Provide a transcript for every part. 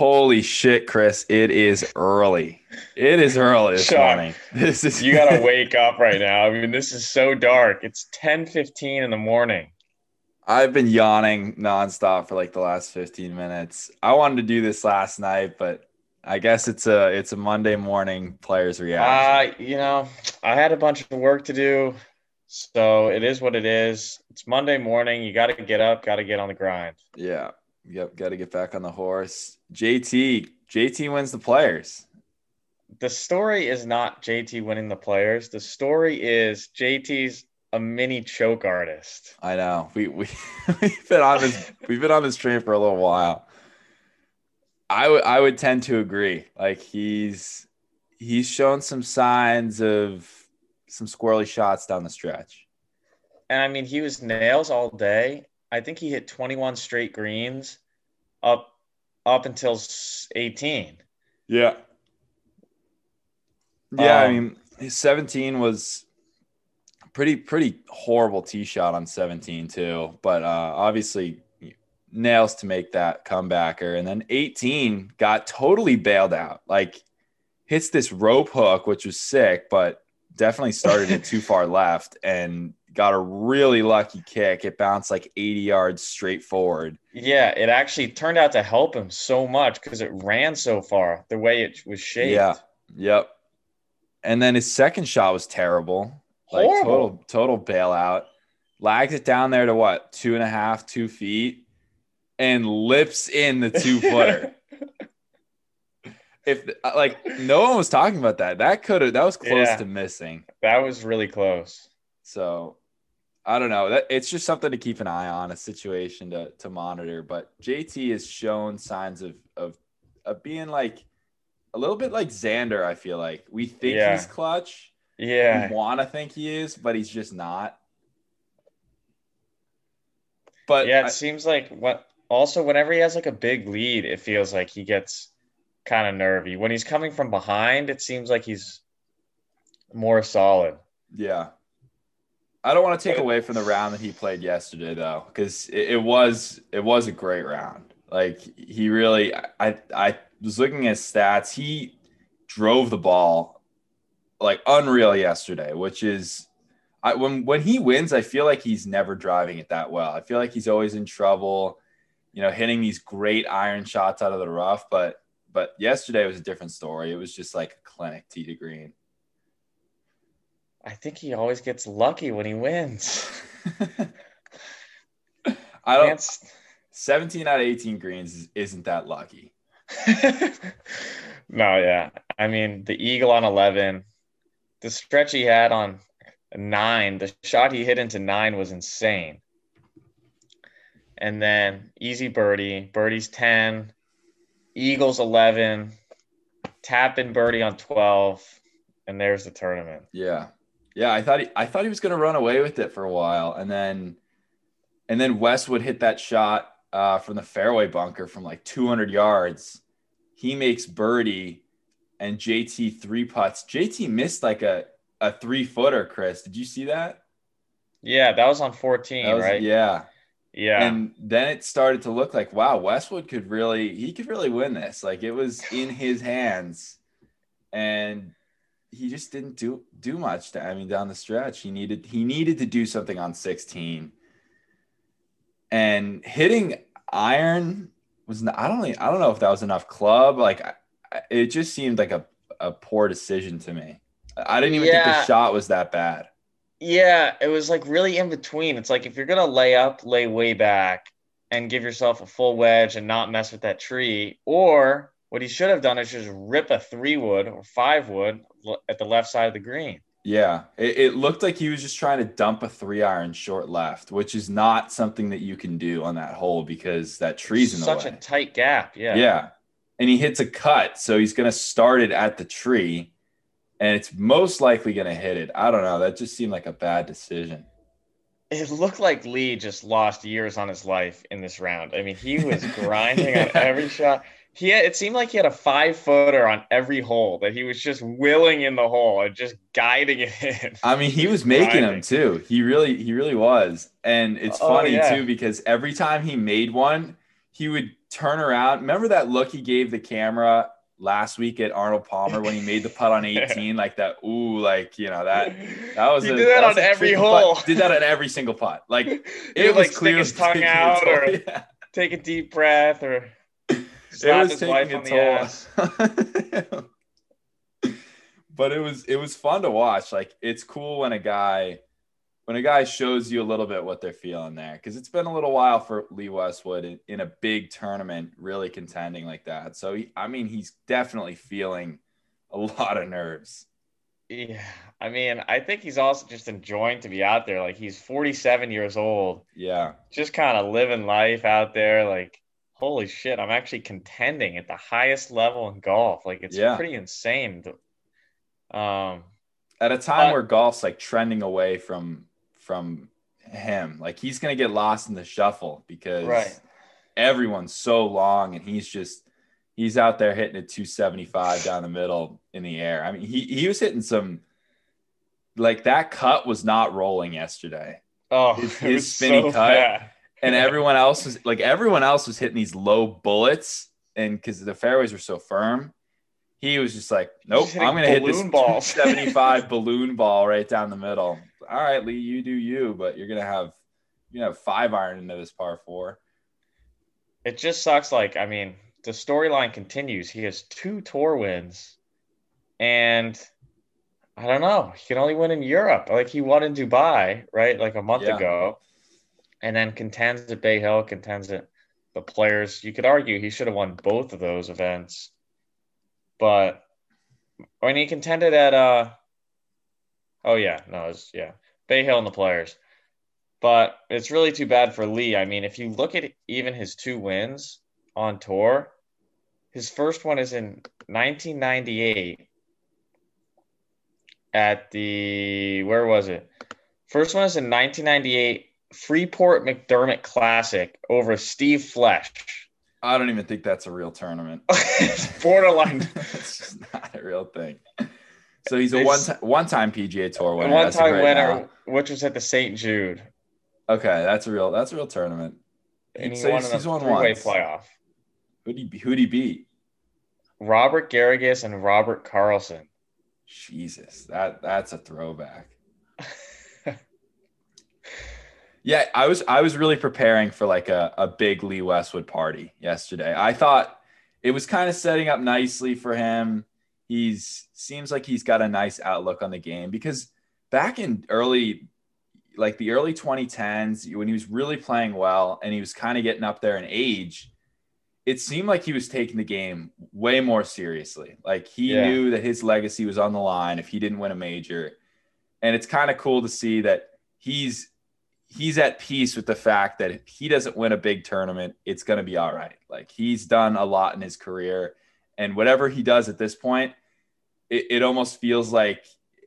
Holy shit, Chris! It is early. It is early this Sean, morning. This is You gotta wake up right now. I mean, this is so dark. It's 10:15 in the morning. I've been yawning nonstop for like the last 15 minutes. I wanted to do this last night, but I guess it's a it's a Monday morning players reaction. Uh, you know, I had a bunch of work to do, so it is what it is. It's Monday morning. You got to get up. Got to get on the grind. yeah. Yep. Got to get back on the horse. JT. JT wins the players. The story is not JT winning the players. The story is JT's a mini choke artist. I know. We we we've been on this we've been on this train for a little while. I would I would tend to agree. Like he's he's shown some signs of some squirrely shots down the stretch. And I mean, he was nails all day. I think he hit 21 straight greens up up until 18. Yeah. Yeah, I Um, mean, his 17 was pretty pretty horrible tee shot on 17 too, but uh obviously nails to make that comebacker and then 18 got totally bailed out. Like hits this rope hook which was sick, but definitely started it too far left and got a really lucky kick. It bounced like 80 yards straight forward. Yeah, it actually turned out to help him so much because it ran so far the way it was shaped. Yeah. Yep. And then his second shot was terrible. Like Horrible. total total bailout. Lags it down there to what two and a half, two feet, and lips in the two footer. if uh, like no one was talking about that, that could have that was close Yeah. to missing. that was really close. So I don't know. That it's just something to keep an eye on, a situation to to monitor. But JT has shown signs of of of being like a little bit like Xander. I feel like we think Yeah. he's clutch. Yeah. We want to think he is, but he's just not. But Yeah, it I- seems like what also whenever he has like a big lead, it feels like he gets kind of nervy. When he's coming from behind, it seems like he's more solid. Yeah. I don't want to take away from the round that he played yesterday though, because it, it was it was a great round. Like he really I I was looking at stats. He drove the ball like unreal yesterday, which is I when when he wins, I feel like he's never driving it that well. I feel like he's always in trouble, you know, hitting these great iron shots out of the rough. But but yesterday was a different story. It was just like a clinic tee to green. I think he always gets lucky when he wins. I don't. Can't 17 out of 18 greens is- isn't that lucky. no, yeah. I mean, the eagle on 11, the stretch he had on nine, the shot he hit into nine was insane. And then easy birdie, birdie's 10, eagles 11, tap in birdie on 12, and there's the tournament. Yeah. Yeah, I thought he I thought he was going to run away with it for a while and then and then Westwood hit that shot uh, from the fairway bunker from like 200 yards. He makes birdie and JT three putts. JT missed like a a 3-footer, Chris. Did you see that? Yeah, that was on 14, That was- right? Yeah. Yeah. And then it started to look like, wow, Westwood could really, he could really win this. Like it was in his hands, and he just didn't do do much. To, I mean, down the stretch, he needed he needed to do something on 16. And hitting iron was not, I don't think- I don't know if that was enough club. Like I, it just seemed like a a poor decision to me. I didn't even think the shot was that bad. Yeah, it was like really in between. It's like if you're gonna lay up, lay way back and give yourself a full wedge and not mess with that tree. Or what he should have done is just rip a three wood or five wood at the left side of the green. Yeah, it, it looked like he was just trying to dump a three iron short left, which is not something that you can do on that hole because that tree's in the Such way. a tight gap. Yeah. yeah. and he hits a cut, so he's gonna start it at the tree, and it's most likely gonna hit it. I don't know. That just seemed like a bad decision. It looked like Lee just lost years on his life in this round. I mean, he was grinding on every shot. He had, it seemed like he had a five footer on every hole that he was just willing in the hole and just guiding it in. I mean, he was making them too. He really, he really was. And it's Oh, funny yeah. too because every time he made one, he would turn around. Remember that look he gave the camera last week at Arnold Palmer when he made the putt on 18, like that. Ooh, like you know that that was he a, did that, on every hole. putt. Did that on every single putt. Like it would, was like, clear his tongue out or Yeah. take a deep breath or it slap was his taking wife on the ass. but it was it was fun to watch. Like it's cool when a guy when a guy shows you a little bit what they're feeling there because it's been a little while for Lee Westwood in, in a big tournament really contending like that. So he, I mean he's definitely feeling a lot of nerves. Yeah, I mean, I think he's also just enjoying to be out there. Like he's 47 years old, Yeah. just kind of living life out there. Like, holy shit, I'm actually contending at the highest level in golf. Like, it's Yeah. pretty insane. Um, At a time But- where golf's like trending away from from him, like he's gonna get lost in the shuffle because Right. everyone's so long and he's just he's out there hitting a 275 down the middle in the air. I mean, he he was hitting some like that cut was not rolling yesterday. oh, His- his spinny so cut. bad. And everyone else was like everyone else was hitting these low bullets and because the fairways were so firm, he was just like, Nope, I'm gonna hit this balls." 75 balloon ball right down the middle. All right, Lee, you do you, but you're gonna have you have five iron into this par four. It just sucks. Like, I mean, the storyline continues. He has two tour wins, and I don't know. He can only win in Europe. Like he won in Dubai, right? Like a month Yeah. ago, and then contends at Bay Hill, contends at the Players. You could argue he should have won both of those events, but when he contended at uh, oh yeah, no, it was yeah, Bay Hill and the Players. But it's really too bad for Lee. I mean, if you look at even his two wins on tour, his first one is in 1998 at the where was it? First one is in 1998 Freeport McDermott Classic over Steve Flesch. I don't even think that's a real tournament. it's borderline. it's just not a real thing. So he's a one-time one time PGA Tour winner. One time winner, now. which was at the St. Jude. Okay, that's a real that's a real tournament. And he So won he's- he's won three-way playoff. Who'd he who'd he beat? Robert Garrigus and Robert Karlsson. Jesus, that that's a throwback. Yeah, I was I was really preparing for like a, a big Lee Westwood party yesterday. I thought it was kind of setting up nicely for him. He's seems like he's got a nice outlook on the game because back in early like the early 2010s when he was really playing well and he was kind of getting up there in age, it seemed like he was taking the game way more seriously. Like he Yeah. knew that his legacy was on the line if he didn't win a major. And it's kind of cool to see that he's he's at peace with the fact that if he doesn't win a big tournament, it's going to be all right. Like he's done a lot in his career, and whatever he does at this point, it, it almost feels like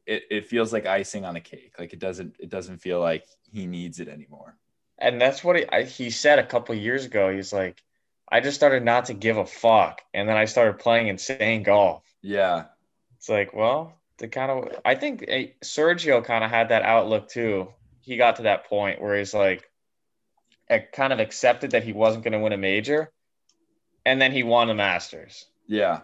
it, it feels like icing on a cake. Like it doesn't it doesn't feel like he needs it anymore. And that's what he, I, he said a couple years ago. He's like, I just started not to give a fuck. And then I started playing insane golf. Yeah, It's like, well, the kind of, I think eh, Sergio kind of had that outlook too. He got to that point where he's like, eh, kind of accepted that he wasn't going to win a major. And then he won the Masters. yeah,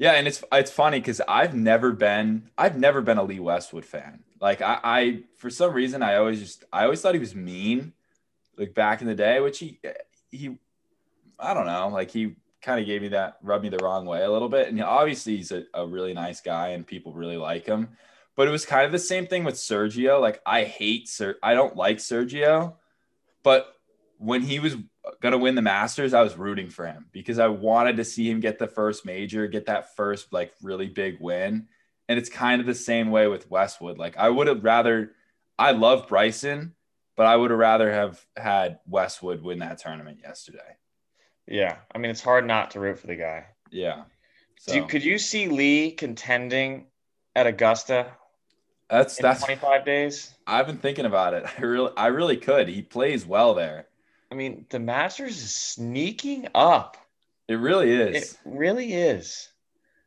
yeah. And it's it's funny because I've never been I've never been a Lee Westwood fan. Like I, I for some reason I always just I always thought he was mean, like back in the day, which he he I don't know, like he kind of gave me that rubbed me the wrong way a little bit. And obviously he's a, a really nice guy and people really like him. But it was kind of the same thing with Sergio. Like I hate Ser I don't like Sergio, but when he was gonna win the Masters, I was rooting for him because I wanted to see him get the first major, get that first like really big win. And it's kind of the same way with Westwood. Like I would have rather I love Bryson, but I would have rather have had Westwood win that tournament yesterday. Yeah. I mean, it's hard not to root for the guy. Yeah. So Do you, could you see Lee contending at Augusta that's that's 25 days? I've been thinking about it. I really I really could. He plays well there. I mean, the Masters is sneaking up. It really is. It really is.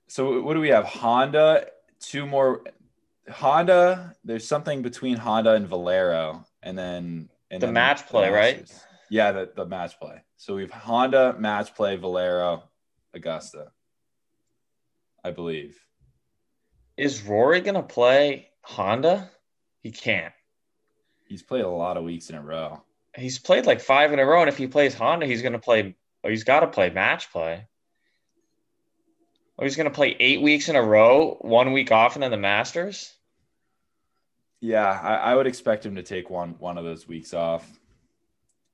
so what do we have? Honda, two more Honda, there's something between Honda and Valero, and then and The then match play, right? Yeah, the, the match play. So we've Honda, match play, Valero, Augusta. I believe. Is Rory gonna play Honda? He can't. He's played a lot of weeks in a row. He's played like five in a row, and if he plays Honda, he's gonna play. Or he's got to play match play. Or he's gonna play eight weeks in a row, one week off, and then the Masters. Yeah, I, I would expect him to take one one of those weeks off.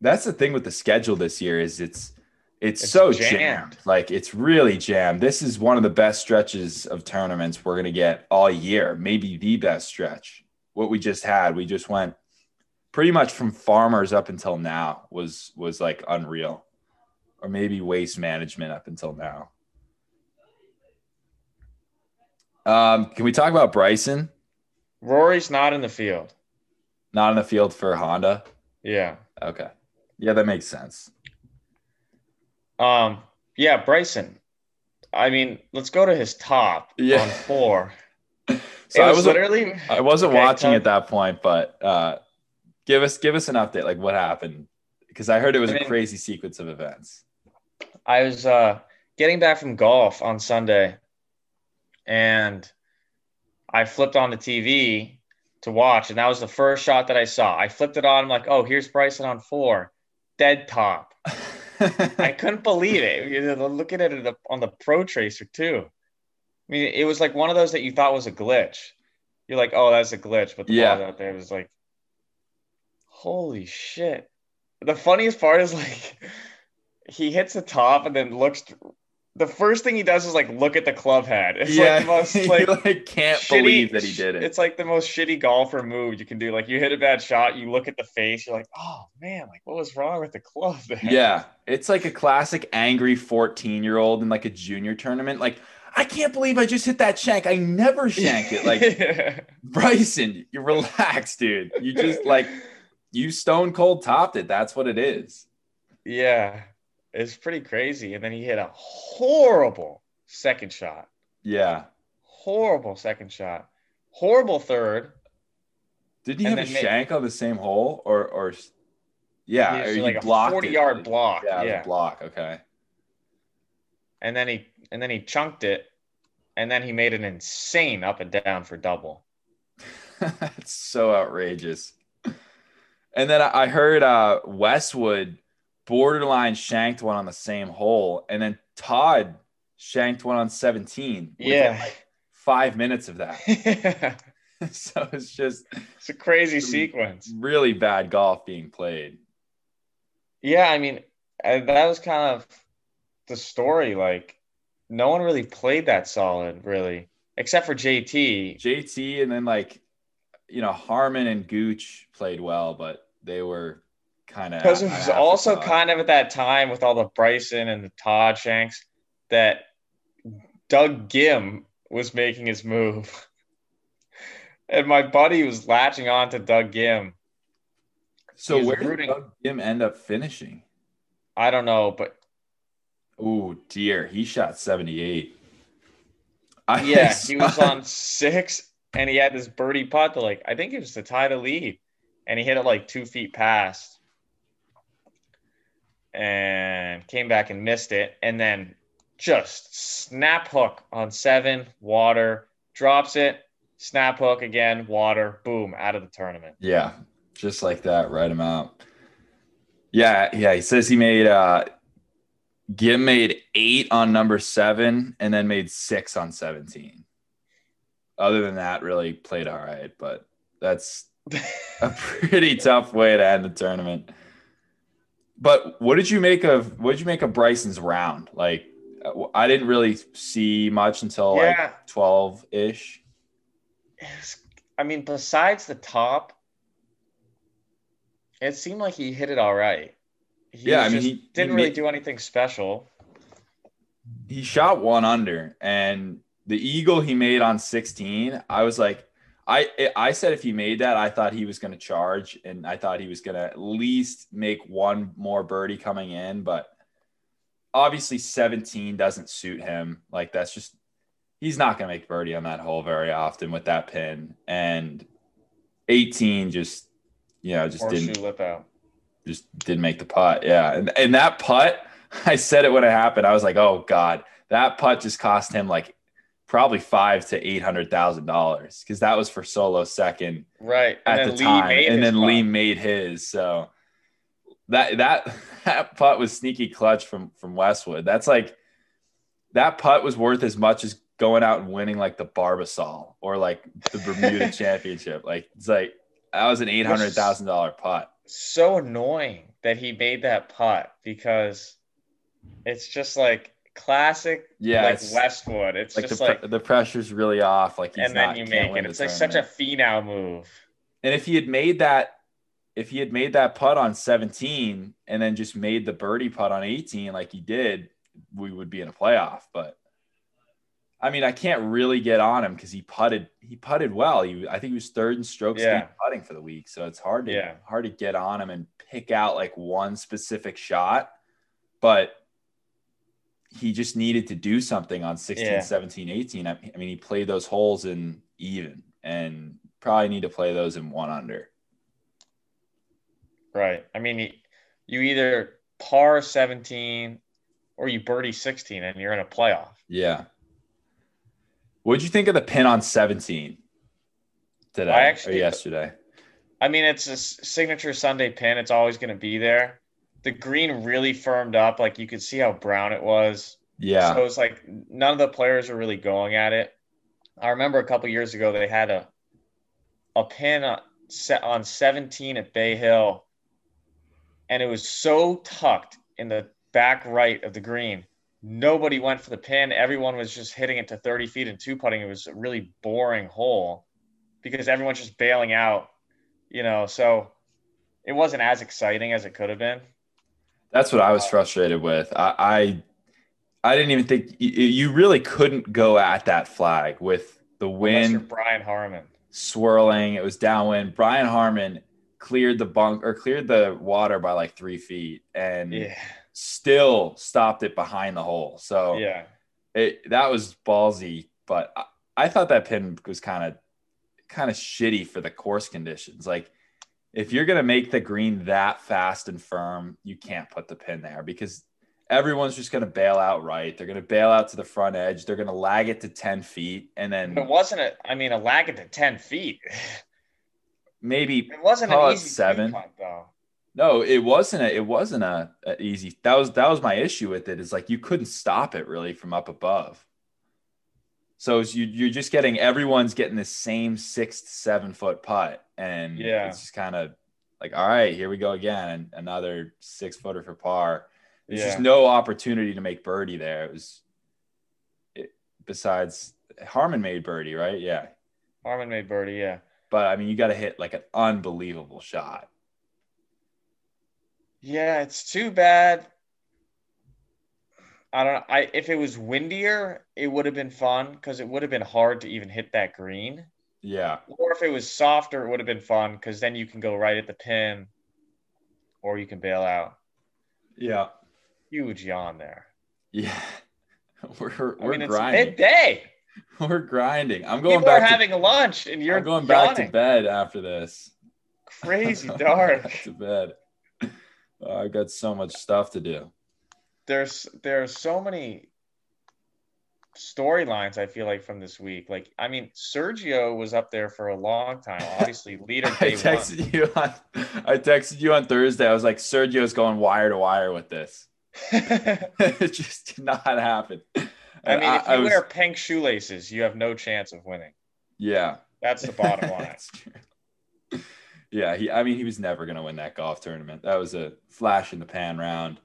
That's the thing with the schedule this year is it's it's, It's so jammed. jammed. Like it's really jammed. This is one of the best stretches of tournaments we're gonna get all year. Maybe the best stretch. What we just had, we just went pretty much from farmers up until now was was like unreal, or maybe waste management up until now. Um, can we talk about Bryson? Rory's not in the field. Not in the field for Honda. Yeah. Okay. Yeah, that makes sense. Um. Yeah, Bryson. I mean, let's go to his top Yeah. on four. So it I was was literally. I wasn't Okay, watching at that point, but uh, give us give us an update. Like what happened? Because I heard it was I a mean- crazy sequence of events. I was uh, getting back from golf on Sunday, and I flipped on the TV to watch, and that was the first shot that I saw. I flipped it on. I'm like, oh, here's Bryson on four, dead top. I couldn't believe it. You know, Looking at it on the Pro Tracer too. I mean, it was like one of those that you thought was a glitch. You're like, oh, that's a glitch, but the Yeah. ball out there was like, holy shit. The funniest part is like, he hits the top and then looks. The first thing he does is like look at the club head. It's yeah, like the most like like can't shitty- believe that he did it. It's like the most shitty golfer move you can do. Like you hit a bad shot, you look at the face, you're like, oh man, like what was wrong with the club there? yeah, it's like a classic angry 14 year old in like a junior tournament. Like I can't believe I just hit that shank. I never shank it. Like Bryson, you relax, dude. You just like you stone cold topped it. That's what it is. yeah, it's pretty crazy. And then he hit a horrible second shot. Yeah. Horrible second shot. Horrible third. Didn't he And have a shank on the same hole or or yeah, or like a 40 it. yard block. Yeah, Yeah. block. Okay. And then he and then he chunked it. And then he made an insane up and down for double. That's so outrageous. And then I heard uh, Westwood borderline shanked one on the same hole, and then Todd shanked one on 17. Yeah. like, five minutes of that. so it's just it's a crazy sequence. really bad golf being played. Yeah, I mean, that was kind of the story. Like, no one really played that solid, really, except for JT. JT and then like you know Harman and Gooch played well, but they were kind of Because it was also kind of at that time with all the Bryson and the Todd Shanks that Doug Ghim was making his move. And my buddy was latching on to Doug Ghim. so where did Doug Ghim end up finishing? I don't know, but Oh dear, he shot 78. I yeah, he was on six and he had this birdie putt to like, I think it was to tie the lead. And he hit it like two feet past and came back and missed it. And then just snap hook on seven, water, drops it, snap hook again, water, boom, out of the tournament. Yeah, just like that, right him out. Yeah, yeah. He says he made uh Ghim made eight on number seven and then made six on 17. Other than that, really played all right, but that's a pretty tough way to end the tournament. But what did you make of what did you make of Bryson's round? Like I didn't really see much until Yeah. like 12 ish. I mean, besides the top, it seemed like he hit it all right. He Yeah, I mean, he- he didn't really made- do anything special. he shot one under and the eagle he made on 16 i was like i i said if he made that i thought he was going to charge and i thought he was going to at least make one more birdie coming in but obviously 17 doesn't suit him like that's just he's not going to make birdie on that hole very often with that pin and 18 just you know just Horseshoe didn't lip out. just didn't make the putt. Yeah, and and that putt, I said it when it happened. I was like, oh god, that putt just cost him like probably five to eight hundred thousand dollars because that was for solo second right at the Lee time, and then putt. Lee made his. So that that that putt was sneaky clutch from from Westwood. That's like that putt was worth as much as going out and winning like the Barbasol or like the Bermuda Championship. Like it's like that was an eight hundred thousand dollar putt. so annoying that he made that putt because it's just like classic Yeah, like it's Westwood. It's like the just pre- like the pressure's really off. Like he's and then not, you make it. It's like such a phenom move. And if he had made that, if he had made that putt on 17 and then just made the birdie putt on 18 like he did, we would be in a playoff. But I mean, I can't really get on him because he putted. He putted well. He, I think he was third in strokes Yeah. putting for the week. So it's hard to Yeah. hard to get on him and pick out like one specific shot. But he just needed to do something on 16, Yeah. 17, 18. I, I mean, he played those holes in even and probably need to play those in one under. Right. I mean, you, either par 17 or you birdie 16 and you're in a playoff. Yeah. What'd you think of the pin on 17 today I actually- or yesterday? I mean, it's a signature Sunday pin. It's always going to be there. The green really firmed up. Like you could see how brown it was. Yeah. So it's like none of the players were really going at it. I remember a couple years ago they had a a pin on- set on 17 at Bay Hill, and it was so tucked in the back right of the green. Nobody went for the pin. Everyone was just hitting it to 30 feet and two putting. It was a really boring hole because everyone's just bailing out, you know. So it wasn't as exciting as it could have been. That's what I was frustrated with. I, I, I didn't even think you, you really couldn't go at that flag with the wind Brian Harman. swirling. It was downwind. Brian Harman cleared the bunk or cleared the water by like three feet and Yeah. still stopped it behind the hole. So Yeah. it that was ballsy, but I, I thought that pin was kind of kind of shitty for the course conditions. Like if you're gonna make the green that fast and firm, you can't put the pin there because everyone's just gonna bail out right. They're gonna bail out to the front edge. They're gonna lag it to 10 feet and then It wasn't a. I mean, a lag it to ten feet. maybe It wasn't an easy seven. though. no, it wasn't a it wasn't a, a easy that was that was my issue with it, is like you couldn't stop it really from up above. So you, you're just getting everyone's getting the same six to seven foot putt, and Yeah. it's just kind of like, all right, here we go again, and another six footer for par. There's just no opportunity to make birdie there. It was, it, besides Harman made birdie, right? Yeah, Harman made birdie. Yeah. but I mean, you got to hit like an unbelievable shot. Yeah, it's too bad. I don't know. I if it was windier, it would have been fun because it would have been hard to even hit that green. Yeah, Or if it was softer, it would have been fun because then you can go right at the pin, or you can bail out. yeah, Huge yawn there. yeah. We're we're I mean, it's grinding. midday. We're grinding. I'm going People are back. having lunch, and to, you're I'm going back to bed after this. Crazy dark. To bed. Oh, I've got so much stuff to do. There's there's so many storylines I feel like from this week. Like I mean, Sergio was up there for a long time. Obviously, leader I day one. texted you on. I texted you on Thursday. I was like, Sergio's going wire to wire with this. it just did not happen. I mean, if you I wear pink shoelaces, you have no chance of winning. yeah, That's the bottom line. Yeah, he. I mean, he was never going to win that golf tournament. That was a flash in the pan round.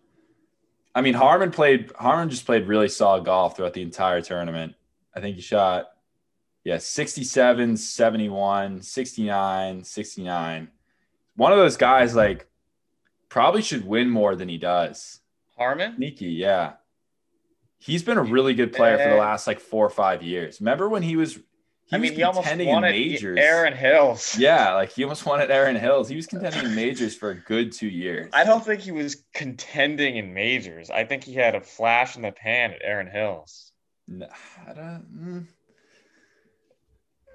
I mean, Harman played. Harman just played really solid golf throughout the entire tournament. I think he shot, yeah, 67, 71, 69, 69. One of those guys, like, probably should win more than he does. Harman? Sneaky, yeah. He's been a really good player for the last like four or five years. Remember when he was? He I mean, was he almost in majors. Erin Hills. Yeah, like he almost wanted Erin Hills. He was contending in majors for a good two years. I don't think he was contending in majors. I think he had a flash in the pan at Erin Hills. No, I don't. mm.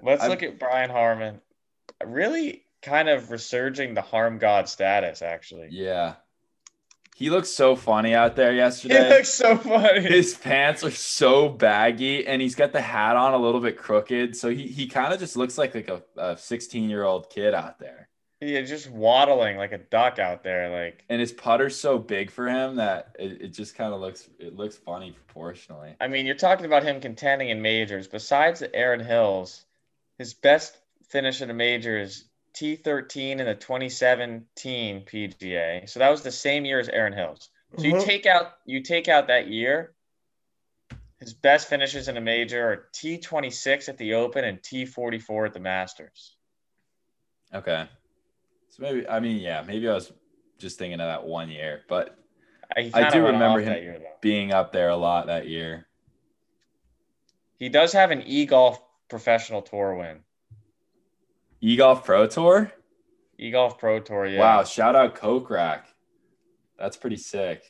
Let's I- look at Brian Harman. Really, kind of resurging the harm god status. Actually, Yeah. He looks so funny out there yesterday. he looks so funny. His pants are so baggy and he's got the hat on a little bit crooked. So he, he kind of just looks like like a, a 16 year old kid out there. Yeah, just waddling like a duck out there. Like, And his putter's so big for him that it, it just kind of looks it looks funny proportionally. I mean, you're talking about him contending in majors. Besides the Erin Hills, his best finish in a major is T13 in the 2017 PGA. So that was the same year as Erin Hills. So you Mhm. take out you take out that year. His best finishes in a major are T26 at the Open and T44 at the Masters. Okay. So maybe I mean yeah, maybe I was just thinking of that one year, but He I do remember him- year being up there a lot that year. He does have an e-golf professional tour win. E-Golf Pro Tour? E-golf pro tour, yeah. Wow, shout out Coke Rack. That's pretty sick.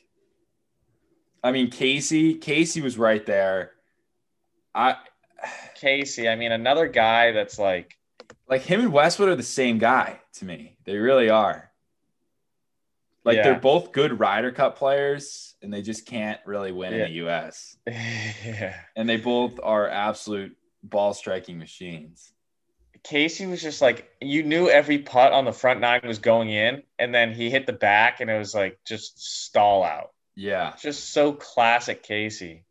I mean, Casey, Casey was right there. I Casey, I mean, another guy that's like like him and Westwood are the same guy to me. They really are. Like Yeah. they're both good Ryder Cup players, and they just can't really win Yeah. in the U.S. yeah. And they both are absolute ball striking machines. Casey was just like you knew every putt on the front nine was going in, and then he hit the back, and it was like just stall out. Yeah, Just so classic Casey.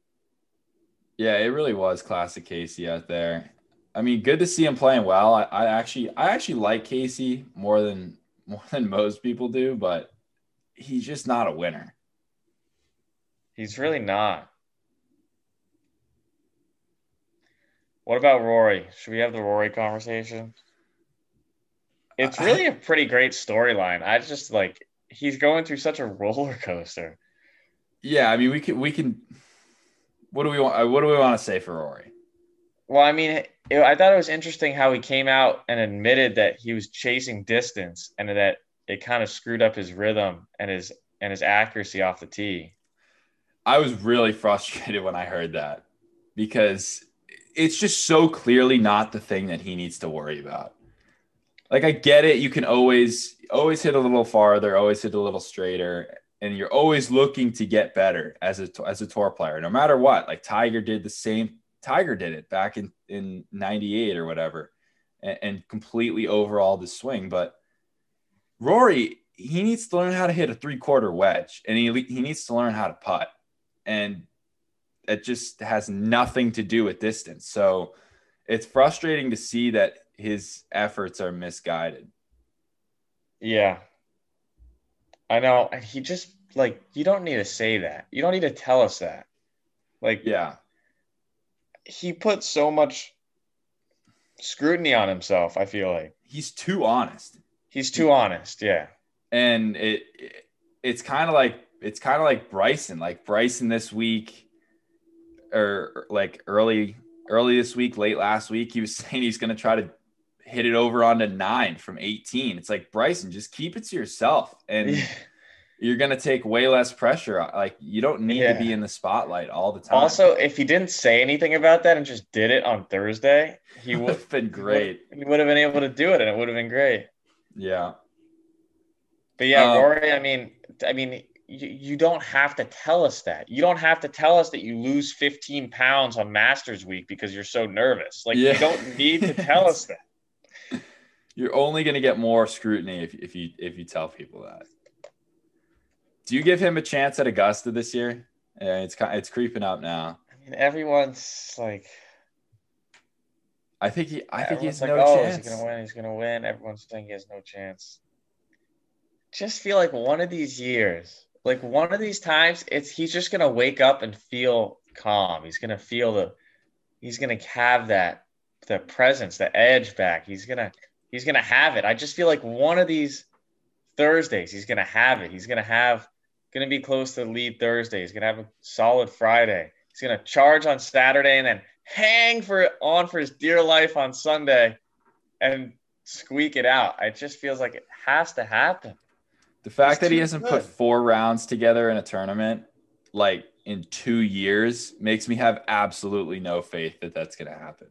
yeah, it really was classic Casey out there. I mean, good to see him playing well. I, I actually, I actually like Casey more than more than most people do, but he's just not a winner. He's really not. What about Rory? Should we have the Rory conversation? It's uh, really a pretty great storyline. I just like he's going through such a roller coaster. Yeah, I mean, we can, we can. What do we want? Uh, what do we want to say for Rory? Well, I mean, it, I thought it was interesting how he came out and admitted that he was chasing distance and that it kind of screwed up his rhythm and his and his accuracy off the tee. I was really frustrated when I heard that because it's just so clearly not the thing that he needs to worry about. Like I get it, you can always always hit a little farther, always hit a little straighter, and you're always looking to get better as a as a tour player, no matter what. Like Tiger did the same. Tiger did it back in in '98 or whatever, and, and completely overhauled the swing. But Rory, he needs to learn how to hit a three quarter wedge, and he he needs to learn how to putt and it just has nothing to do with distance. So it's frustrating to see that his efforts are misguided. Yeah. I know. And he just like you don't need to say that. You don't need to tell us that. Like Yeah. he put so much scrutiny on himself, I feel like. He's too honest. He's too honest, yeah. And it, it it's kind of like it's kind of like Bryson. Like Bryson this week or like early early this week, late last week, he was saying he's going to try to hit it over onto 9 from 18. It's like Bryson, just keep it to yourself and you're going to take way less pressure. Like you don't need Yeah. to be in the spotlight all the time. Also, if he didn't say anything about that and just did it on Thursday, he would would have been great. he would have been able to do it and it would have been great. Yeah. But yeah, Um, Rory, I mean, I mean, you, you don't have to tell us that. You don't have to tell us that you lose 15 pounds on Masters Week because you're so nervous. Like Yeah. you don't need to tell us that. You're only going to get more scrutiny if, if you if you tell people that. Do you give him a chance at Augusta this year? Yeah, it's kind it's creeping up now. I mean, everyone's like, I think he I think he has like, no oh, chance. is he gonna win? He's gonna win. Everyone's saying he has no chance. Just feel like one of these years, like one of these times, it's he's just gonna wake up and feel calm. He's gonna feel the, he's gonna have that, the presence, the edge back. He's gonna, he's gonna have it. I just feel like one of these Thursdays, he's gonna have it. He's gonna have, gonna be close to the lead Thursday. He's gonna have a solid Friday. He's gonna charge on Saturday and then hang for on for his dear life on Sunday and squeak it out. It just feels like it has to happen. The fact that he hasn't good. put four rounds together in a tournament like in 2 years makes me have absolutely no faith that that's going to happen.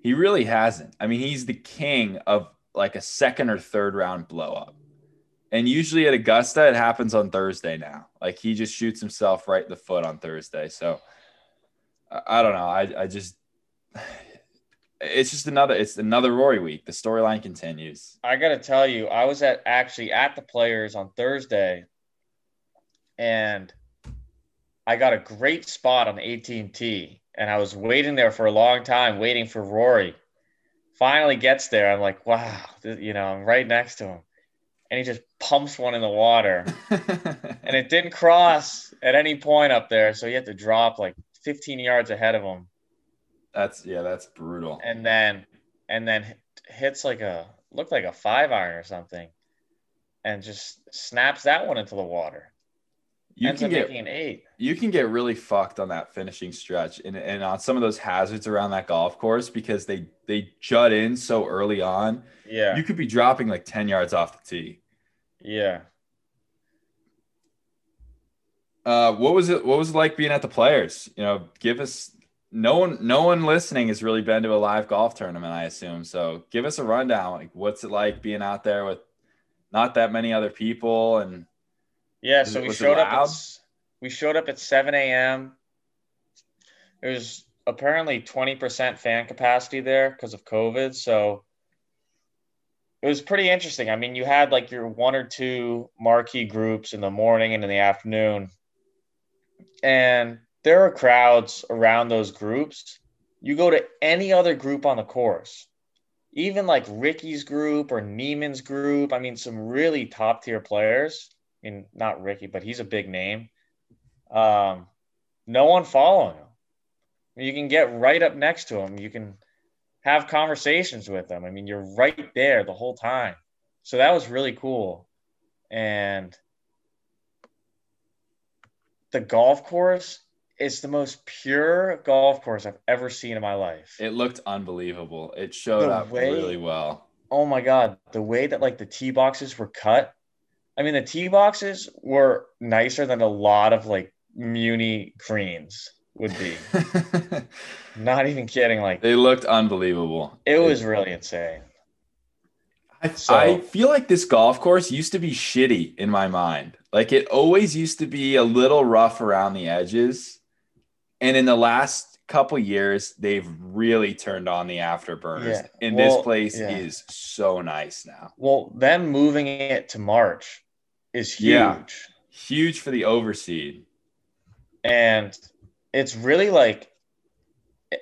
He really hasn't. I mean, he's the king of like a second or third round blow up. And usually at Augusta, it happens on Thursday now. Like he just shoots himself right in the foot on Thursday. So I, I don't know. I, I just, it's just another, it's another Rory week. The storyline continues. I got to tell you, I was at actually at the players on Thursday and I got a great spot on AT&T and I was waiting there for a long time, waiting for Rory. Finally gets there. I'm like, wow, you know, I'm right next to him. And he just pumps one in the water. and it didn't cross at any point up there. So he had to drop like 15 yards ahead of him. That's, yeah, that's brutal. And then, and then hits like a, looked like a five iron or something and just snaps that one into the water you ends can get making an eight. you can get really fucked on that finishing stretch and, and on some of those hazards around that golf course because they they jut in so early on. Yeah. You could be dropping like 10 yards off the tee. yeah. Uh, what was it what was it like being at the players? You know, give us no one no one listening has really been to a live golf tournament, I assume. So give us a rundown. Like what's it like being out there with not that many other people and Yeah. So we showed up. At, we showed up at 7 a.m. There was apparently 20% fan capacity there because of COVID. So it was pretty interesting. I mean, you had like your one or two marquee groups in the morning and in the afternoon. And there are crowds around those groups. You go to any other group on the course, even like Rickie's group or Niemann's group. I mean, some really top tier players. I mean, not Ricky, but he's a big name. Um, no one following him. You can get right up next to him. You can have conversations with them. I mean, you're right there the whole time. So that was really cool. And the golf course is the most pure golf course I've ever seen in my life. it looked unbelievable. It showed The up way- really well. oh my god the way that like the tee boxes were cut i mean the tee boxes were nicer than a lot of like muni greens would be not even kidding like they looked unbelievable. it was really insane I, So- I feel like this golf course used to be shitty in my mind. Like it always used to be a little rough around the edges. And in the last couple years, they've really turned on the afterburners. Yeah. And Well, this place yeah. is so nice now. well them moving it to march is huge Yeah. Huge for the overseed. and it's really like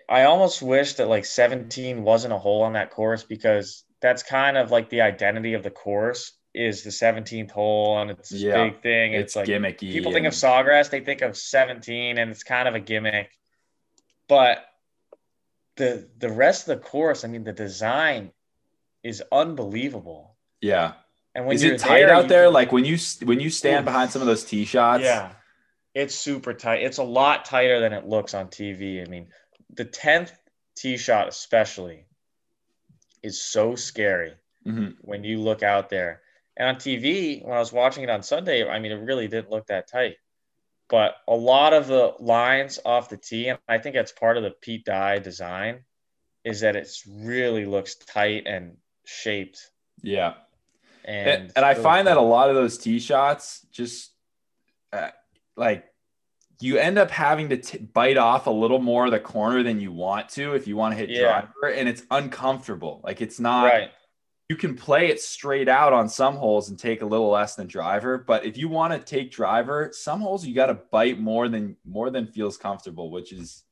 i almost wish that like 17 wasn't a hole on that course because that's kind of like the identity of the course is the 17th hole and it's this Yeah. big thing It's, it's, like gimmicky. people think of sawgrass they think of 17 and it's kind of a gimmick but the the rest of the course i mean the design is unbelievable yeah. and when Is you're it tight out you there? can- Like when you when you stand behind some of those tee shots? yeah it's super tight it's a lot tighter than it looks on tv i mean the 10th tee shot especially is so scary Mhm. when you look out there. And on TV, when I was watching it on Sunday, I mean, it really didn't look that tight. But a lot of the lines off the tee, and I think that's part of the Pete Dye design, is that it really looks tight and shaped. Yeah. And And, and I really find that a lot of those tee shots just uh, like you end up having to t- bite off a little more of the corner than you want to if you want to hit Yeah. driver, and it's uncomfortable. Like it's not. right. You can play it straight out on some holes and take a little less than driver, but if you want to take driver, some holes you got to bite more than more than feels comfortable, which is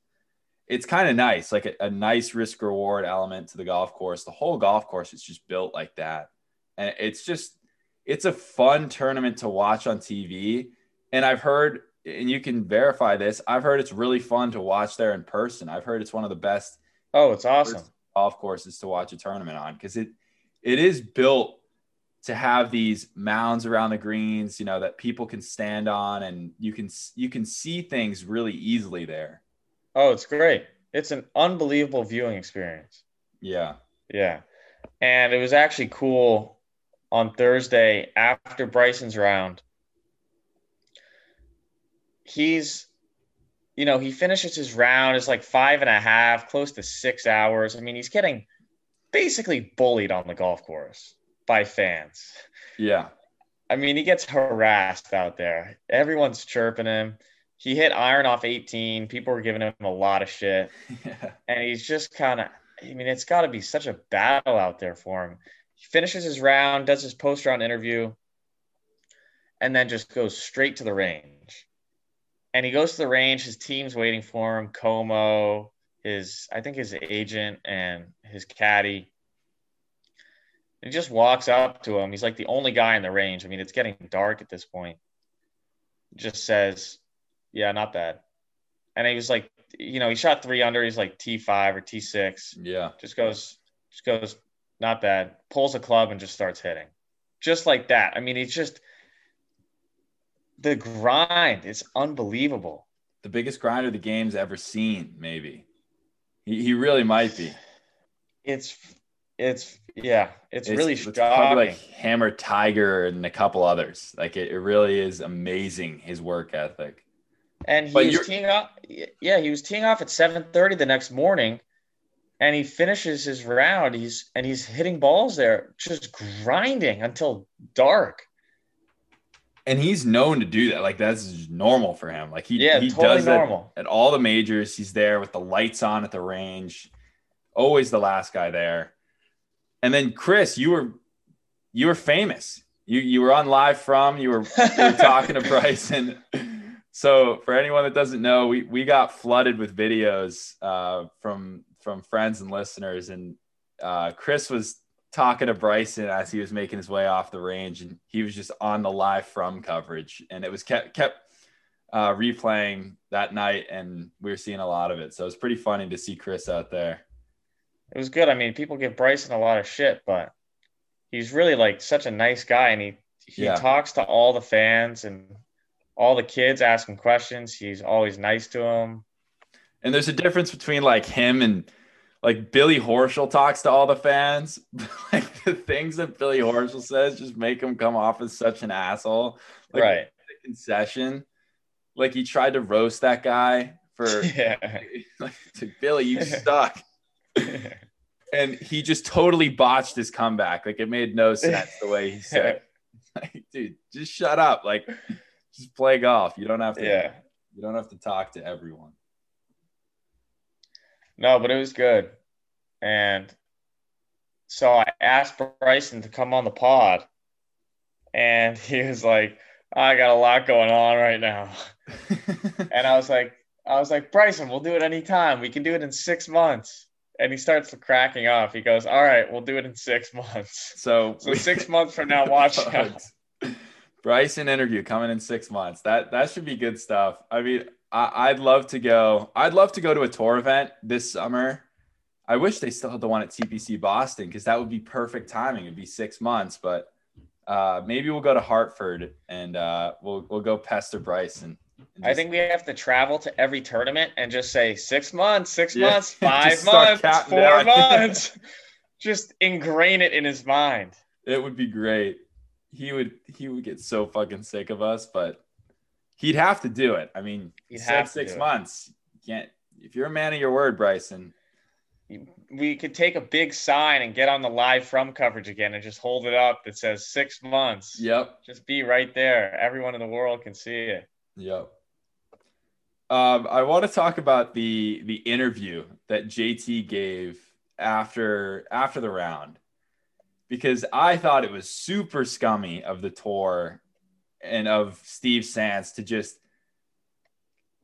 it's kind of nice, like a, a nice risk reward element to the golf course. The whole golf course is just built like that, and it's just it's a fun tournament to watch on TV. And I've heard, and you can verify this, I've heard it's really fun to watch there in person. I've heard it's one of the best Oh, it's awesome. golf courses to watch a tournament on because it it is built to have these mounds around the greens, you know, that people can stand on and you can you can see things really easily there. Oh, it's great. It's an unbelievable viewing experience. Yeah. Yeah. And it was actually cool on Thursday after Bryson's round. He's, you know, he finishes his round. It's like five and a half, close to six hours. I mean, he's getting basically bullied on the golf course by fans. Yeah. I mean, he gets harassed out there. Everyone's chirping him. He hit iron off 18. People were giving him a lot of shit. Yeah. And he's just kind of, I mean, it's got to be such a battle out there for him. He finishes his round, does his post round interview, and then just goes straight to the range. And he goes to the range. His team's waiting for him. Como, his, I think his agent and his caddy. He just walks up to him. He's like the only guy in the range. I mean, it's getting dark at this point. Just says, Yeah, not bad. And he was like, you know, he shot three under. He's like T5 or T6. Yeah. Just goes, just goes, not bad. Pulls a club and just starts hitting. Just like that. I mean, he's just, the grind is unbelievable. The biggest grinder the game's ever seen, maybe. He, he really might be. It's, it's, yeah, it's, really shocking. probably like Hammer Tiger and a couple others. Like it, it really is amazing his work ethic. And he But was teeing off. Yeah, he was teeing off at 7:30 the next morning, and he finishes his round. He's and he's hitting balls there, just grinding until dark. And he's known to do that. Like that's just normal for him. Like he, Yeah, he totally does normal. at all the majors. He's there with the lights on at the range, always the last guy there. And then Chris, you were you were famous. You you were on live from. You were you were talking to Bryson. So for anyone that doesn't know, we we got flooded with videos uh, from from friends and listeners, and uh, Chris was talking to Bryson as he was making his way off the range, and he was just on the live from coverage, and it was kept kept uh, replaying that night, and we were seeing a lot of it. So it was pretty funny to see Chris out there. It was good. I mean, people give Bryson a lot of shit, but he's really like such a nice guy, and he he Yeah. talks to all the fans and all the kids asking questions. He's always nice to them. And there's a difference between like him and like Billy Horschel talks to all the fans. like the things that Billy Horschel says just make him come off as such an asshole. Like right. the concession. Like he tried to roast that guy for yeah. like to Billy, you suck. And he just totally botched his comeback. Like it made no sense the way he said, it. like, dude, just shut up. Like just play golf. You don't have to yeah. you don't have to talk to everyone. No, but it was good. And so I asked Bryson to come on the pod, and he was like, I got a lot going on right now. And I was like, I was like, Bryson, we'll do it anytime. We can do it in six months. And he starts cracking off. He goes, All right, we'll do it in six months. so So six months from now, watch out. Bryson interview coming in six months. That that should be good stuff. I mean, I, I'd love to go. I'd love to go to a tour event this summer. I wish they still had the one at TPC Boston because that would be perfect timing. It'd be six months, but uh, maybe we'll go to Hartford and uh, we'll we'll go pester Bryson. and I think we have to travel to every tournament and just say six months, six Yeah. months, five months, four down. months. just ingrain it in his mind. it would be great. He would he would get so fucking sick of us, but he'd have to do it. I mean, he He'd have six months. You can't if you're a man of your word, Bryson. We could take a big sign and get on the live from coverage again and just hold it up that says six months. Yep. Just be right there. Everyone in the world can see it. Yep. Um, I want to talk about the the interview that JT gave after after the round because I thought it was super scummy of the tour and of Steve Sands to just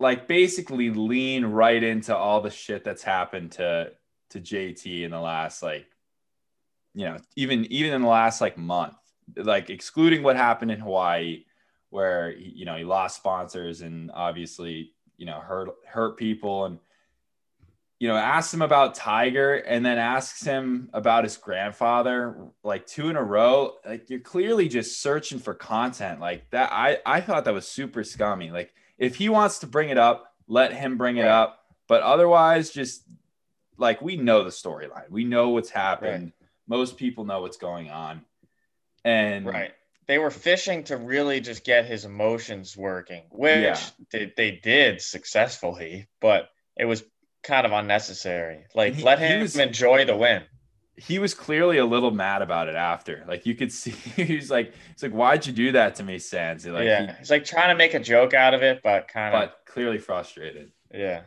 like basically lean right into all the shit that's happened to to JT in the last like you know even even in the last like month. Like excluding what happened in Hawaii where you know he lost sponsors and obviously you know hurt hurt people and you know asks him about Tiger and then asks him about his grandfather like two in a row like you're clearly just searching for content like that I I thought that was super scummy like if he wants to bring it up let him bring it Right. up but otherwise just like we know the storyline we know what's happened most people know what's going on and Right. They were fishing to really just get his emotions working, which Yeah. they, they did successfully, but it was kind of unnecessary. Like, He- let him was- enjoy the win. he was clearly a little mad about it after. Like you could see, he's like, "It's like, why'd you do that to me, Sands?" Like, yeah, he, he's like trying to make a joke out of it, but kind of, but clearly frustrated. Yeah,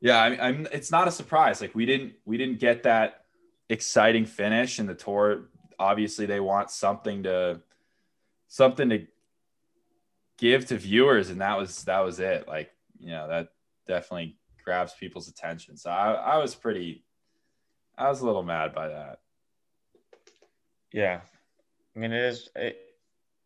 yeah. I mean, I'm, it's not a surprise. Like we didn't, we didn't get that exciting finish in the tour. Obviously, they want something to, something to give to viewers, and that was that was it. Like you know, that definitely grabs people's attention. So I, I was pretty I was a little mad by that. Yeah. I mean, it is. It,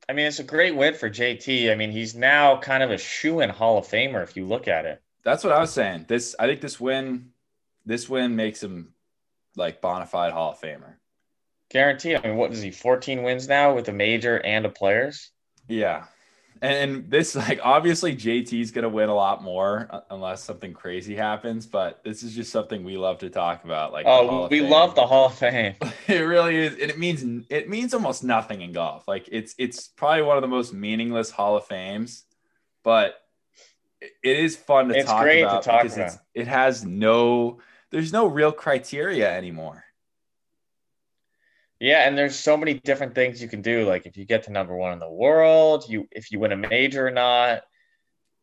I mean, it's a great win for JT. I mean, he's now kind of a shoe in Hall of Famer if you look at it. That's what I was saying. This, I think this win, this win makes him like bona fide Hall of Famer. Guarantee. I mean, what is he? 14 wins now with a major and a players. Yeah and, this like obviously JT's gonna win a lot more uh, unless something crazy happens, but this is just something we love to talk about. Like, oh, we love the Hall of Fame. it really is, and it means it means almost nothing in golf. Like, it's it's probably one of the most meaningless Hall of Fames, but it is fun to it's talk great about to talk because about. it has no there's no real criteria anymore. Yeah, and there's so many different things you can do. Like if you get to number one in the world, you if you win a major or not.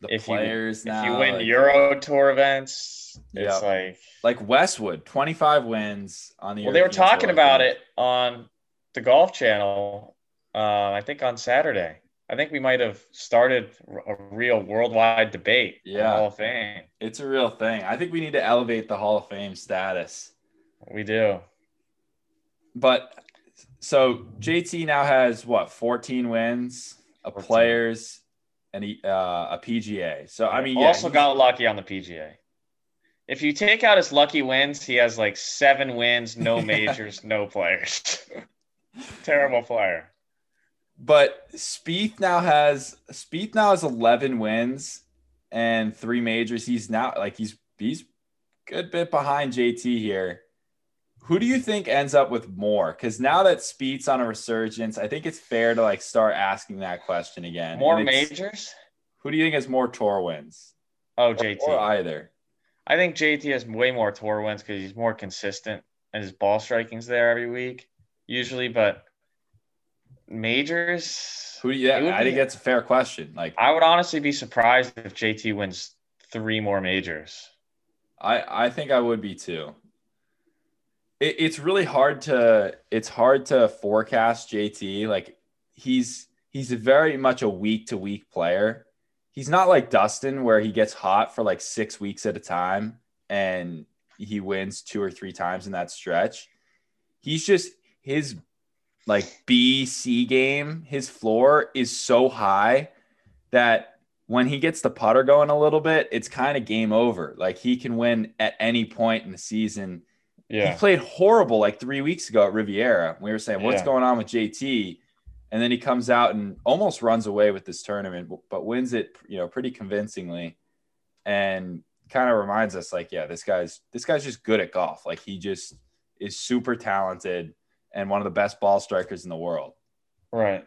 The if players you, now, if you win like, Euro Tour events, it's Yep. like like Westwood, 25 wins on the. well, they were talking Tour, about it on the Golf Channel. Uh, I think on Saturday. I think we might have started a real worldwide debate. Yeah. Hall of Fame. It's a real thing. I think we need to elevate the Hall of Fame status. We do. But so JT now has what 14 wins, a 14. players, and he, uh, a PGA. So I mean, yeah, also got lucky on the PGA. If you take out his lucky wins, he has like seven wins, no majors, no players. Terrible player. But Spieth now has Spieth now has 11 wins and three majors. He's now like he's he's good bit behind JT here. Who do you think ends up with more? Because now that Spieth's on a resurgence, I think it's fair to like start asking that question again. More majors? Who do you think has more tour wins? Oh, JT. Or either. I think JT has way more tour wins because he's more consistent and his ball striking's there every week, usually. But majors, Who? Yeah, I think be- that's a fair question. Like, I would honestly be surprised if JT wins three more majors. I I think I would be too. It, it's really hard to it's hard to forecast JT. Like he's he's very much a week to week player. He's not like Dustin where he gets hot for like six weeks at a time and he wins two or three times in that stretch. He's just his like B C game. His floor is so high that when he gets the putter going a little bit, it's kind of game over. Like he can win at any point in the season. Yeah. He played horrible like three weeks ago at Riviera. We were saying, what's Yeah. going on with JT? And then he comes out and almost runs away with this tournament, but wins it, you know, pretty convincingly. And kind of reminds us, like, yeah, this guy's this guy's just good at golf. Like he just is super talented and one of the best ball strikers in the world Right.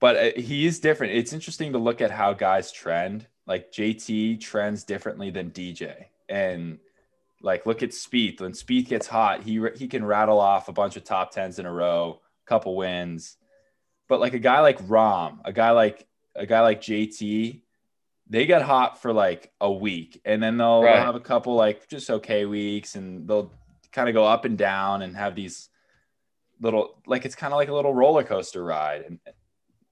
but uh, he is different. It's interesting to look at how guys trend. Like JT trends differently than DJ, and like look at Spieth. When Spieth gets hot, he he can rattle off a bunch of top tens in a row, couple wins. But like a guy like Rahm, a guy like a guy like JT, they get hot for like a week, and then they'll, they'll Right. have a couple like just okay weeks, and they'll kind of go up and down and have these little like it's kind of like a little roller coaster ride, and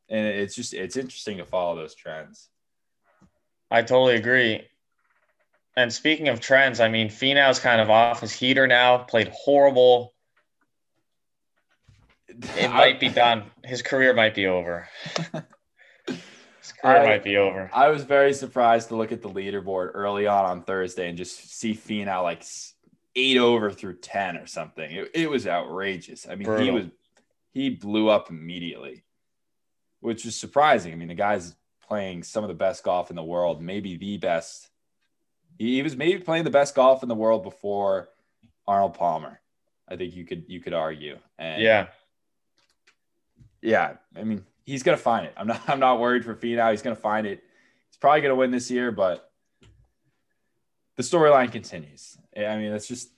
and it's just it's interesting to follow those trends. I totally agree. And speaking of trends, I mean, Finau's kind of off his heater now, played horrible. It might be done. His career might be over. His career I- might be over. I was very surprised to look at the leaderboard early on on Thursday and just see Finau like eight over through ten or something. It, it was outrageous. I mean, he was he blew up immediately, which was surprising. I mean, the guy's playing some of the best golf in the world, maybe the best. He, he was maybe playing the best golf in the world before Arnold Palmer. I think you could you could argue. And Yeah. yeah, I mean, he's gonna find it. I'm not I'm not worried for Finau. He's gonna find it. He's probably gonna win this year, but the storyline continues. I mean, that's just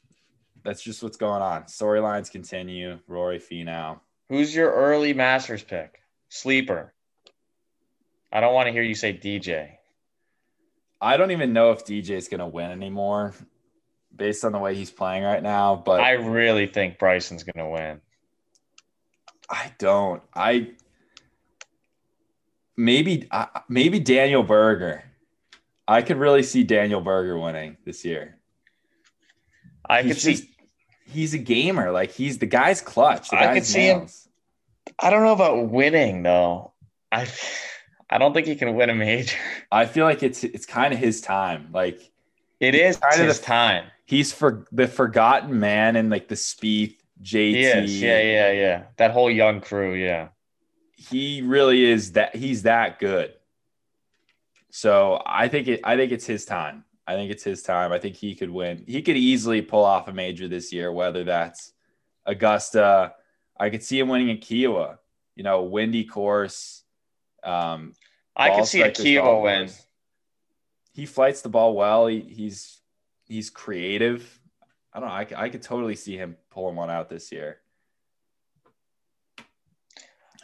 That's just what's going on. Storylines continue. Rory Finau. Who's your early Masters pick? Sleeper. I don't want to hear you say DJ. I don't even know if DJ is going to win anymore based on the way he's playing right now, but I really think Bryson's going to win. I don't. I maybe uh, maybe Daniel Berger. I could really see Daniel Berger winning this year. I He's could see. just- He's a gamer. Like he's the guy's clutch. The I guy's could see him- I don't know about winning though. I I don't think he can win a major. I feel like it's it's kind of his time. Like It is Kind of his the- time. he's for the forgotten man and like the Spieth, JT. He is. Yeah, yeah, yeah. That whole young crew. Yeah. he really is that he's that good. So I think it I think it's his time. I think it's his time. I think he could win. He could easily pull off a major this year, whether that's Augusta. I could see him winning in Kiawah, you know, windy course. Um, I could see a win. He flights the ball well. He, he's he's creative. I don't know. I could totally see him pulling one out this year.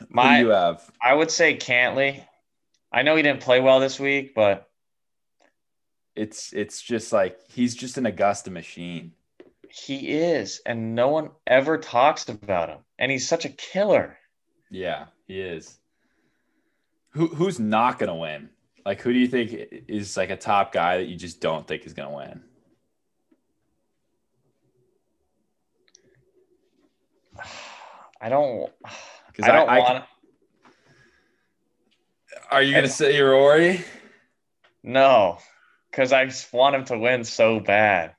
Who My- do you have? I would say Cantlay. I know he didn't play well this week, but it's it's just like he's just an Augusta machine. he is, and no one ever talks about him. And he's such a killer. Yeah, he is. Who who's not gonna win? Like who do you think is like a top guy that you just don't think is gonna win? I don't. Because I don't want. are you gonna say Rory? No, because I just want him to win so bad.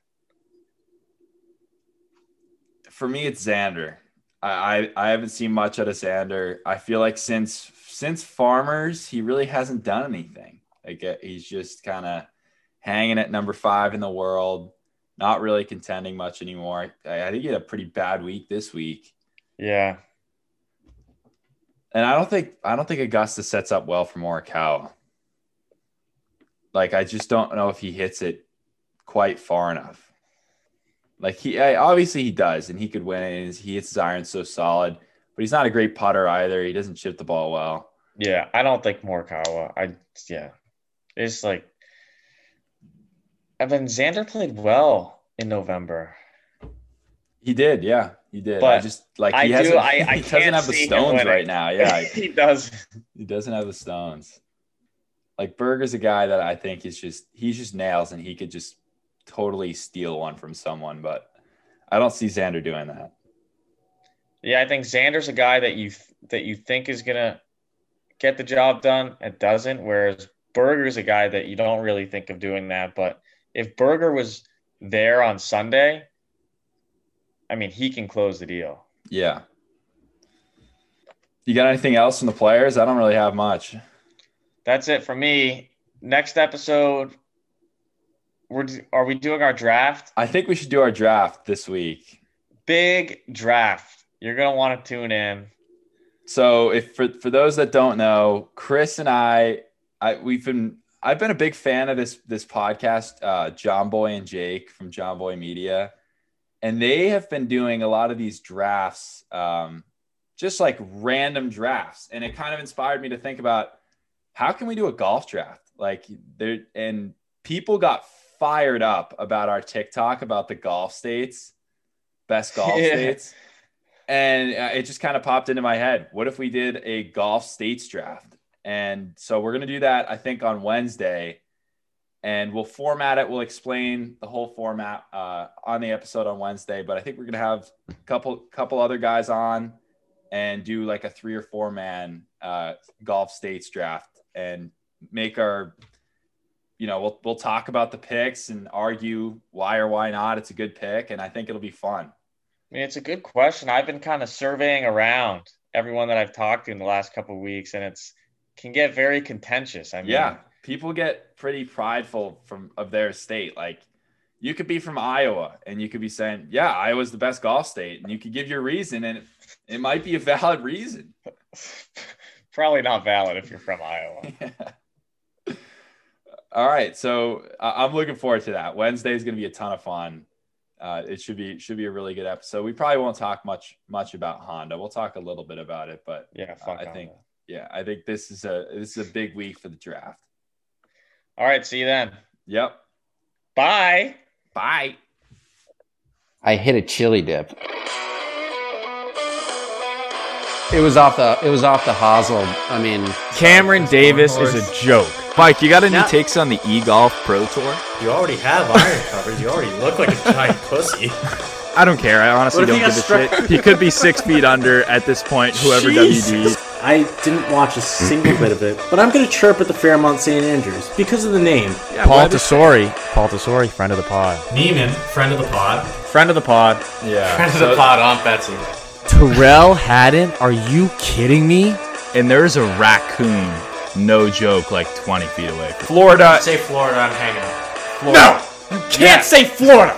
For me, it's Xander. I, I haven't seen much out of Xander. I feel like since since Farmers, he really hasn't done anything. Like uh, he's just kind of hanging at number five in the world, not really contending much anymore. I, I think he had a pretty bad week this week. Yeah. And I don't think I don't think Augusta sets up well for Morikawa. Like I just don't know if he hits it quite far enough. Like he I- obviously he does, and he could win. And he hits his iron so solid, but he's not a great putter either. He doesn't chip the ball well. Yeah. I don't think Morikawa. I, yeah. It's like, I mean, Xander played well in November. He did, yeah, he did. I But just like I he do- hasn't. I- I he doesn't have the stones right now. Yeah, he does. he doesn't have the stones. Like Berger's a guy that I think is just he's just nails, and he could just totally steal one from someone. But I don't see Xander doing that. Yeah, I think Xander's a guy that you that you think is gonna get the job done and doesn't, whereas Berger's a guy that you don't really think of doing that. But if Berger was there on Sunday, I mean, he can close the deal. Yeah. You got anything else from the players? I don't really have much. That's it for me. Next episode, we're are we doing our draft? I think we should do our draft this week. Big draft. You're gonna want to tune in. So if for for those that don't know, Chris and I, I we've been I've been a big fan of this this podcast, uh, John Boy and Jake from John Boy Media, and they have been doing a lot of these drafts, um, just like random drafts, and it kind of inspired me to think about how can we do a golf draft like there and people got fired up about our TikTok about the golf states, best golf Yeah. states. And uh, it just kind of popped into my head. What if we did a golf states draft? And so we're going to do that, I think, on Wednesday. And we'll format it. We'll explain the whole format uh, on the episode on Wednesday. But I think we're going to have a couple, couple other guys on and do like a three or four man uh, golf states draft and make our you know, we'll we'll talk about the picks and argue why or why not it's a good pick, and I think it'll be fun. I mean, it's a good question. I've been kind of surveying around everyone that I've talked to in the last couple of weeks, and it's can get very contentious. I mean, Yeah, people get pretty prideful from of their state. Like, you could be from Iowa, and you could be saying, "Yeah, Iowa's the best golf state," and you could give your reason, and it, it might be a valid reason. probably not valid if you're from Iowa. All right, so I- I'm looking forward to that. Wednesday is going to be a ton of fun. uh, it should be should be a really good episode. We probably won't talk much much about Honda. We'll talk a little bit about it, but Yeah, uh, I Honda. think yeah, I think this is a this is a big week for the draft. All right, see you then. Yep. Bye. Bye. I hit a chili dip. It was off the it was off the hosel. I mean, Cameron Davis is a joke. Mike, you got any Now- takes on the e-golf pro tour? You already have iron covers. You already look like a giant pussy. I don't care. I honestly don't give a got struck- shit. He could be six feet under at this point. Whoever WD. I didn't watch a single bit of it, but I'm gonna chirp at the Fairmont St. Andrews because of the name. Yeah, Paul whatever. Tesori. Paul Tesori, friend of the pod. Niemann, friend of the pod. Friend of the pod. Yeah. Friend of so- the pod, Aunt Betsy. Tyrrell Hatton? Are you kidding me? And there's a raccoon, no joke, like 20 feet away. Florida. Say Florida, I'm hanging out. No! You can't say Florida!